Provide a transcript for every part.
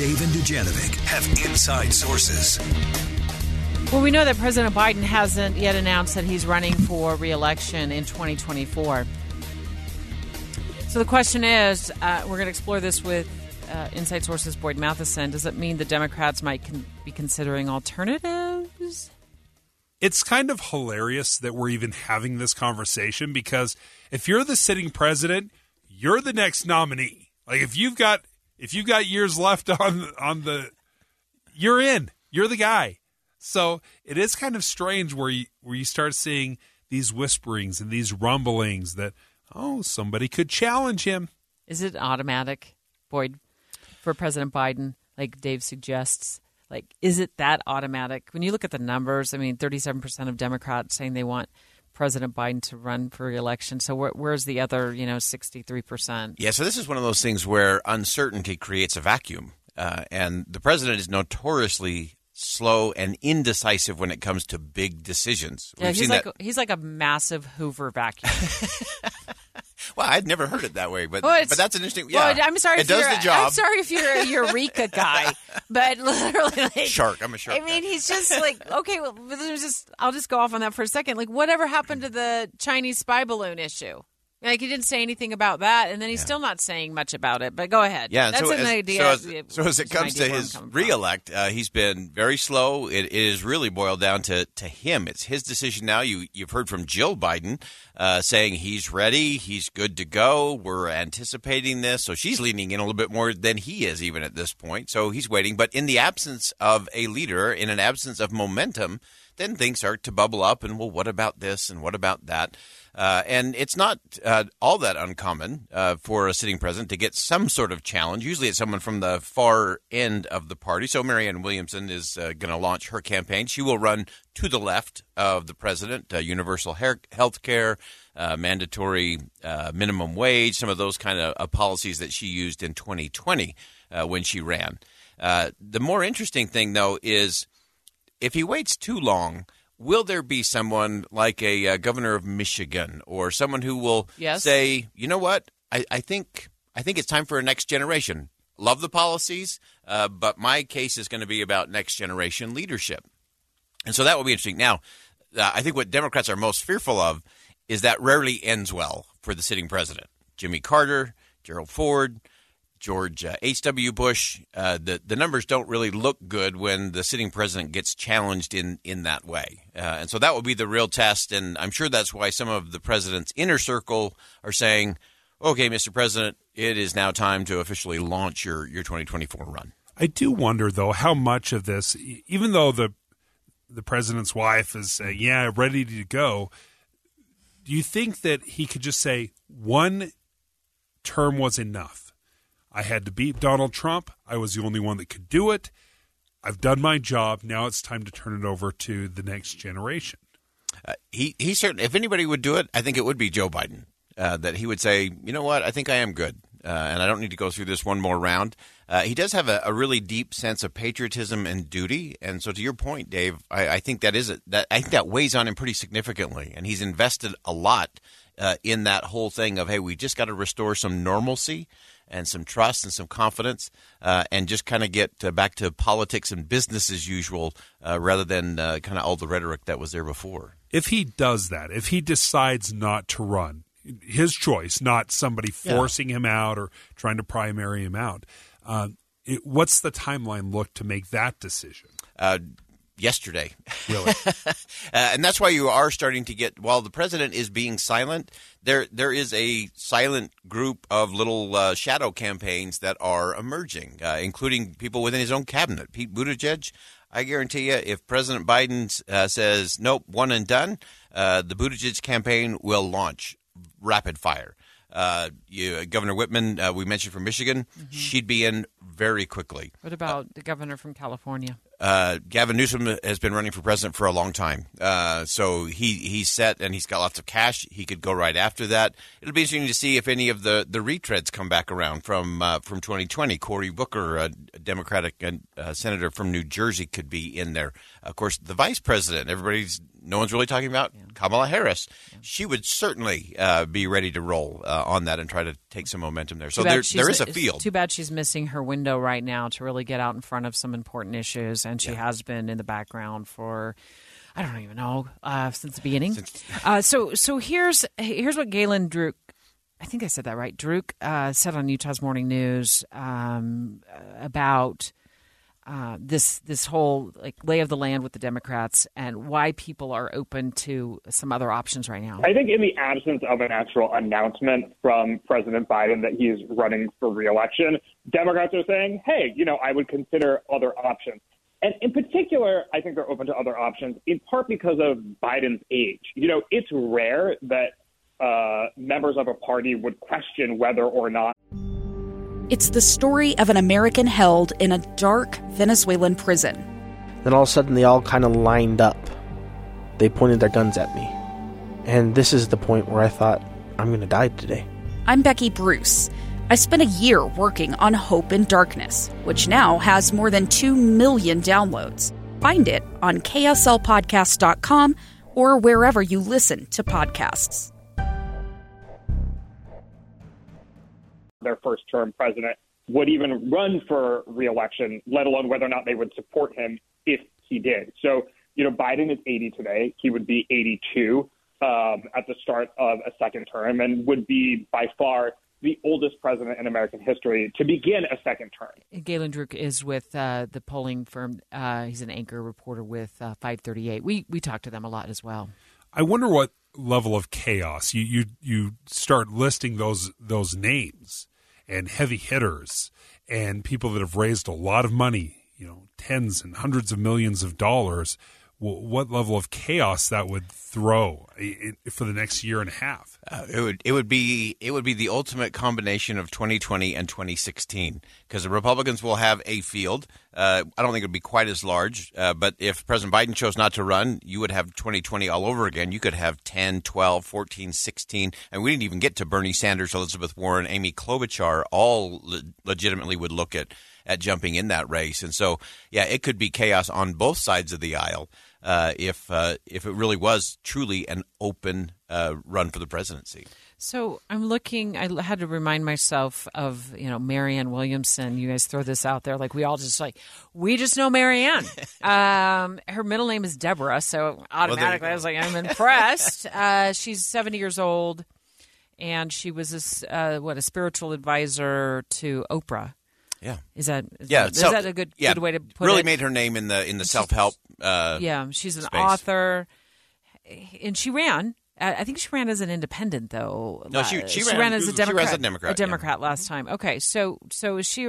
Dave and Dujanovic have inside sources. Well, we know that President Biden hasn't yet announced that he's running for reelection in 2024. So the question is uh, we're going to explore this with uh, Inside Sources Boyd Matheson. Does it mean the Democrats might con- be considering alternatives? It's kind of hilarious that we're even having this conversation because if you're the sitting president, you're the next nominee. Like if you've got if you've got years left on on the you're in. You're the guy. So it is kind of strange where you where you start seeing these whisperings and these rumblings that oh somebody could challenge him. Is it automatic, Boyd, for President Biden, like Dave suggests? Like, is it that automatic? When you look at the numbers, I mean, 37% of Democrats saying they want President Biden to run for reelection. So where, where's the other, you know, 63%? Yeah, so this is one of those things where uncertainty creates a vacuum. Uh, and the president is notoriously slow and indecisive when it comes to big decisions. Yeah, We've he's seen like that. he's like a massive Hoover vacuum. Well, I'd never heard it that way, but Well, but that's an interesting. Yeah, Well, I'm sorry. It if does you're, the job. I'm sorry if you're a Eureka guy, but literally, like, Shark. I'm a shark I mean, guy. he's just like, okay, well, just, I'll just go off on that for a second. Like, whatever happened to the Chinese spy balloon issue? Like, he didn't say anything about that, and then he's still not saying much about it. But go ahead. Yeah, that's so an as, idea. So as, so as it comes to idea where I'm his reelect, uh, he's been very slow. It, it is really boiled down to, to him. It's his decision now. You you've heard from Jill Biden uh, saying he's ready, he's good to go. We're anticipating this, so she's leaning in a little bit more than he is even at this point. So he's waiting. But in the absence of a leader, in an absence of momentum, then things start to bubble up. And well, what about this and what about that? Uh, and it's not uh, all that uncommon uh, for a sitting president to get some sort of challenge. Usually it's someone from the far end of the party. So Marianne Williamson is uh, going to launch her campaign. She will run to the left of the president, uh, universal health care, uh, mandatory minimum wage, some of those kind of policies that she used in 2020 uh, when she ran. The more interesting thing, though, is if he waits too long, will there be someone like a uh, governor of Michigan or someone who will Yes. say, you know what, I, I think I think it's time for a next generation. Love the policies, uh, but my case is going to be about next generation leadership, and so that will be interesting. Now, uh, I think what Democrats are most fearful of is that rarely ends well for the sitting president. Jimmy Carter, Gerald Ford, George H.W. Bush, uh, the, the numbers don't really look good when the sitting president gets challenged in, in that way. Uh, and so that will be the real test. And I'm sure that's why some of the president's inner circle are saying, okay, Mr. President, it is now time to officially launch your, your 2024 run. I do wonder though how much of this, even though the the president's wife is saying, "Yeah, ready to go," do you think that he could just say one term was enough? I had to beat Donald Trump. I was the only one that could do it. I've done my job. Now it's time to turn it over to the next generation. Uh, he he certainly, if anybody would do it, I think it would be Joe Biden. Uh, that he would say, you know what, I think I am good, uh, and I don't need to go through this one more round. Uh, he does have a, a really deep sense of patriotism and duty, and so to your point, Dave, I, I think that is a, that I think that weighs on him pretty significantly, and he's invested a lot uh, in that whole thing of hey, we just got to restore some normalcy and some trust and some confidence, uh, and just kind of get uh, back to politics and business as usual, uh, rather than uh, kind of all the rhetoric that was there before. If he does that, if he decides not to run, his choice, not somebody Yeah. forcing him out or trying to primary him out. Uh, it, what's the timeline look to make that decision? Uh, yesterday. Really? uh, and that's why you are starting to get while the president is being silent, there there is a silent group of little uh, shadow campaigns that are emerging, uh, including people within his own cabinet. Pete Buttigieg, I guarantee you, if President Biden uh, says nope, one and done, uh, the Buttigieg campaign will launch rapid fire. Uh, you, Governor Whitmer, uh, we mentioned from Michigan, she'd be in very quickly. What about the governor from California? Uh, Gavin Newsom has been running for president for a long time, uh, so he he's set and he's got lots of cash. He could go right after that. It'll be interesting to see if any of the, the retreads come back around from uh, from 2020. Cory Booker, a Democratic uh, senator from New Jersey, could be in there. Of course, the vice president. Everybody's no one's really talking about Kamala Harris. She would certainly uh, be ready to roll uh, on that and try to take some momentum there. So there there is a field. Too bad she's missing her window right now to really get out in front of some important issues, and she has been in the background for. I don't even know uh, since the beginning. uh, so, so here's here's what Galen Druk, I think I said that right. Druk uh, said on Utah's Morning News um, about uh, this this whole like lay of the land with the Democrats and why people are open to some other options right now. I think in the absence of an actual announcement from President Biden that he's running for reelection, Democrats are saying, hey, you know, I would consider other options. And in particular, I think they're open to other options in part because of Biden's age. You know, it's rare that uh, members of a party would question whether or not It's the story of an American held in a dark Venezuelan prison. Then all of a sudden, they all kind of lined up. They pointed their guns at me. And this is the point where I thought, I'm going to die today. I'm Becky Bruce. I spent a year working on Hope in Darkness, which now has more than 2 million downloads. Find it on kslpodcast.com or wherever you listen to podcasts. their first term president would even run for reelection, let alone whether or not they would support him if he did. So, you know, Biden is 80 today. He would be 82 um, at the start of a second term and would be by far the oldest president in American history to begin a second term. Galen Druk is with uh, the polling firm. Uh, he's an anchor reporter with uh, 538. We we talk to them a lot as well. I wonder what level of chaos you you you start listing those those names and heavy hitters and people that have raised a lot of money, you know, tens and hundreds of millions of dollars. Wh- What level of chaos that would throw for the next year and a half? Uh, it would it would be it would be the ultimate combination of 2020 and 2016 because the Republicans will have a field. Uh, I don't think it would be quite as large, uh, but if President Biden chose not to run, you would have 2020 all over again. You could have 10, 12, 14, 16, and we didn't even get to Bernie Sanders, Elizabeth Warren, Amy Klobuchar. All le- legitimately would look at at jumping in that race, and so yeah, it could be chaos on both sides of the aisle uh, if uh, if it really was truly an open uh, run for the presidency. So I'm looking. I had to remind myself of you know Marianne Williamson. You guys throw this out there like we all just like we just know Marianne. um, her middle name is Deborah, so automatically I was like I'm impressed. uh, she's 70 years old, and she was a uh, what a spiritual advisor to Oprah. Yeah. Is that is Yeah, that, self- is that a good yeah, good way to put really it? made her name in the in the self help. Uh, yeah, she's an space. author, and she ran. I think she ran as an independent, though. No, she- Uh, she ran- as a she ran Democrat. as a Democrat, A Democrat last time. Okay, so so is she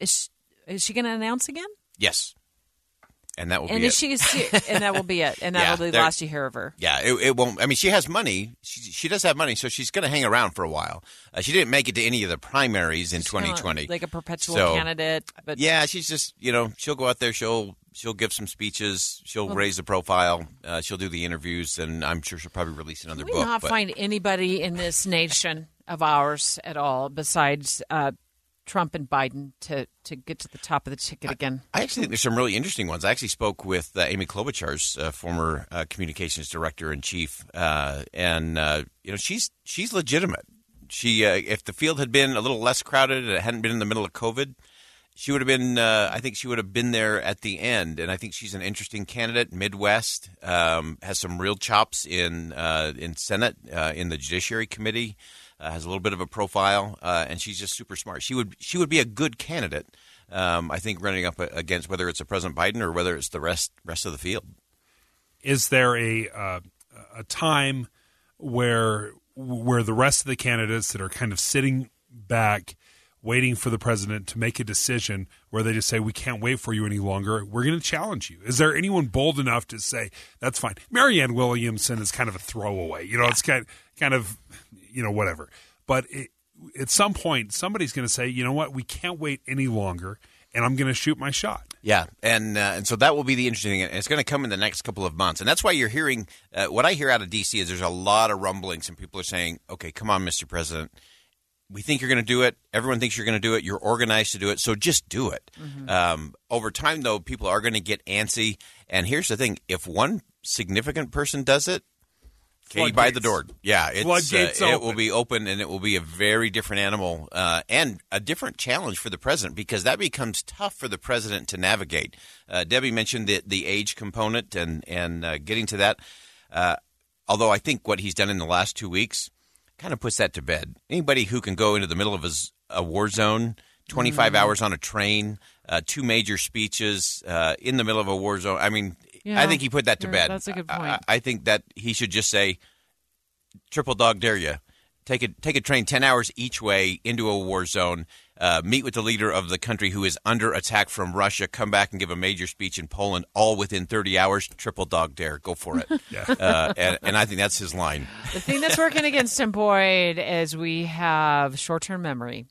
is she, is she going to announce again? Yes, and that will and be it. she and that will be it, and that Yeah, will be the last you hear of her. Yeah, it, it won't. I mean, she has money. She, she does have money, so she's going to hang around for a while. Uh, she didn't make it to any of the primaries in She's kinda 2020, like a perpetual So, candidate. But yeah, she's just you know she'll go out there, she'll she'll give some speeches, she'll Well- raise the profile, uh, she'll do the interviews, and I'm sure she'll probably release another book. we book. not but- find anybody in this nation of ours at all besides uh, Trump and Biden to to get to the top of the ticket again. I actually think there's some really interesting ones. I actually spoke with uh, Amy Klobuchar's uh, former uh, communications director in chief, uh, and uh, you know she's she's legitimate. She uh, if the field had been a little less crowded and it hadn't been in the middle of COVID, she would have been. Uh, I think she would have been there at the end. And I think she's an interesting candidate. Midwest um, has some real chops in uh, in Senate uh, in the Judiciary Committee. Uh, has a little bit of a profile, uh, and she's just super smart. She would she would be a good candidate. Um, I think running up against whether it's a President Biden or whether it's the rest rest of the field. Is there a uh, a time where where the rest of the candidates that are kind of sitting back waiting for the president to make a decision where they just say we can't wait for you any longer we're going to challenge you is there anyone bold enough to say that's fine marianne williamson is kind of a throwaway you know it's kind kind of you know whatever but it, at some point somebody's going to say you know what we can't wait any longer and i'm going to shoot my shot yeah, and uh, and so that will be the interesting thing. And it's going to come in the next couple of months, and that's why you're hearing uh, what I hear out of DC is there's a lot of rumblings, and people are saying, "Okay, come on, Mr. President, we think you're going to do it. Everyone thinks you're going to do it. You're organized to do it, so just do it." Mm-hmm. Um, over time, though, people are going to get antsy, and here's the thing: if one significant person does it, Katie by the door. Yeah, it's, uh, it will be open, and it will be a very different animal uh, and a different challenge for the president because that becomes tough for the president to navigate. Uh, Debbie mentioned the the age component and and uh, getting to that. Uh, although I think what he's done in the last two weeks kind of puts that to bed. Anybody who can go into the middle of his, a war zone, twenty five mm mm-hmm. hours on a train, uh, two major speeches in the middle of a war zone. I mean, yeah. I think he put that to bed. That's a good point. I, I, think that he should just say, "Triple dog dare you." Take a take a train ten hours each way into a war zone. Uh, meet with the leader of the country who is under attack from Russia. Come back and give a major speech in Poland, all within thirty hours. Triple dog dare. Go for it. yeah. uh, and, and I think that's his line. The thing that's working against him, Boyd, is we have short term memory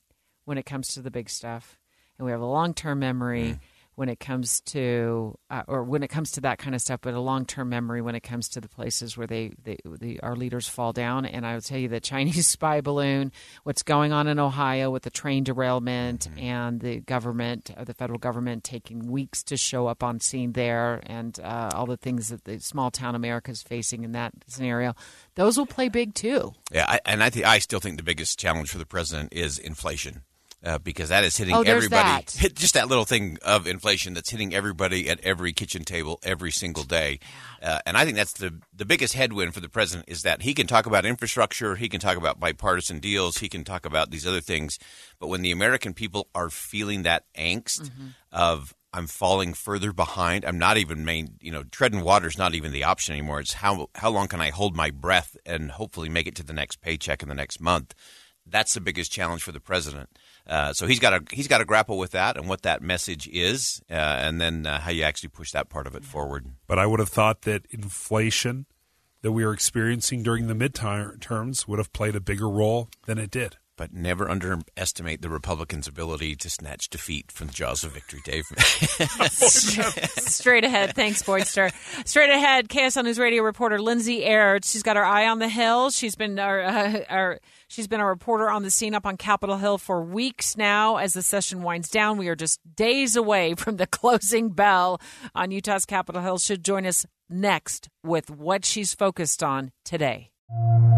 when it comes to the big stuff, and we have a long term memory. Mm when it comes to uh, or when it comes to that kind of stuff, but a long term memory when it comes to the places where they, they, they, our leaders fall down. And I will tell you the Chinese spy balloon, what's going on in Ohio with the train derailment mm-hmm. and the government, uh, the federal government taking weeks to show up on scene there, and uh, all the things that the small town America is facing in that scenario, those will play big too. Yeah, I, and I th- I still think the biggest challenge for the president is inflation uh, because that is hitting oh, everybody. That. just that little thing of inflation that's hitting everybody at every kitchen table every single day. Uh, and I think that's the the biggest headwind for the president is that he can talk about infrastructure, he can talk about bipartisan deals, he can talk about these other things, but when the American people are feeling that angst mm-hmm. of I'm falling further behind. I'm not even main, you know, treading water is not even the option anymore. It's how how long can I hold my breath and hopefully make it to the next paycheck in the next month. That's the biggest challenge for the president. Uh, so he's got to he's got to grapple with that and what that message is, uh, and then uh, how you actually push that part of it forward. But I would have thought that inflation that we are experiencing during the midterms would have played a bigger role than it did. But never underestimate the Republicans' ability to snatch defeat from the jaws of victory, Dave. Straight ahead. Thanks, Boydster. Straight ahead, KSL News Radio reporter Lindsay Aird. She's got her eye on the hill. She's been our, uh, our She's been a reporter on the scene up on Capitol Hill for weeks now. As the session winds down, we are just days away from the closing bell on Utah's Capitol Hill. Should join us next with what she's focused on today.